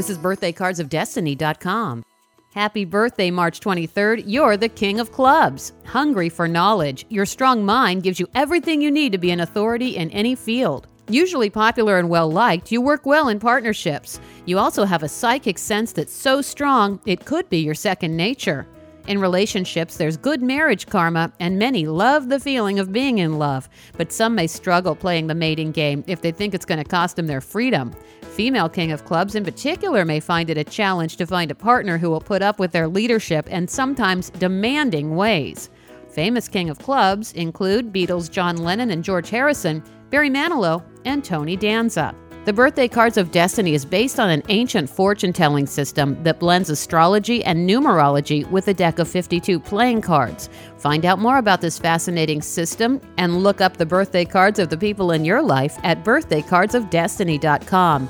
This is birthdaycardsofdestiny.com. Happy birthday, March 23rd. You're the king of clubs. Hungry for knowledge, your strong mind gives you everything you need to be an authority in any field. Usually popular and well liked, you work well in partnerships. You also have a psychic sense that's so strong, it could be your second nature. In relationships, there's good marriage karma, and many love the feeling of being in love, but some may struggle playing the mating game if they think it's going to cost them their freedom. Female King of Clubs, in particular, may find it a challenge to find a partner who will put up with their leadership and sometimes demanding ways. Famous King of Clubs include Beatles John Lennon and George Harrison, Barry Manilow, and Tony Danza. The Birthday Cards of Destiny is based on an ancient fortune telling system that blends astrology and numerology with a deck of 52 playing cards. Find out more about this fascinating system and look up the birthday cards of the people in your life at birthdaycardsofdestiny.com.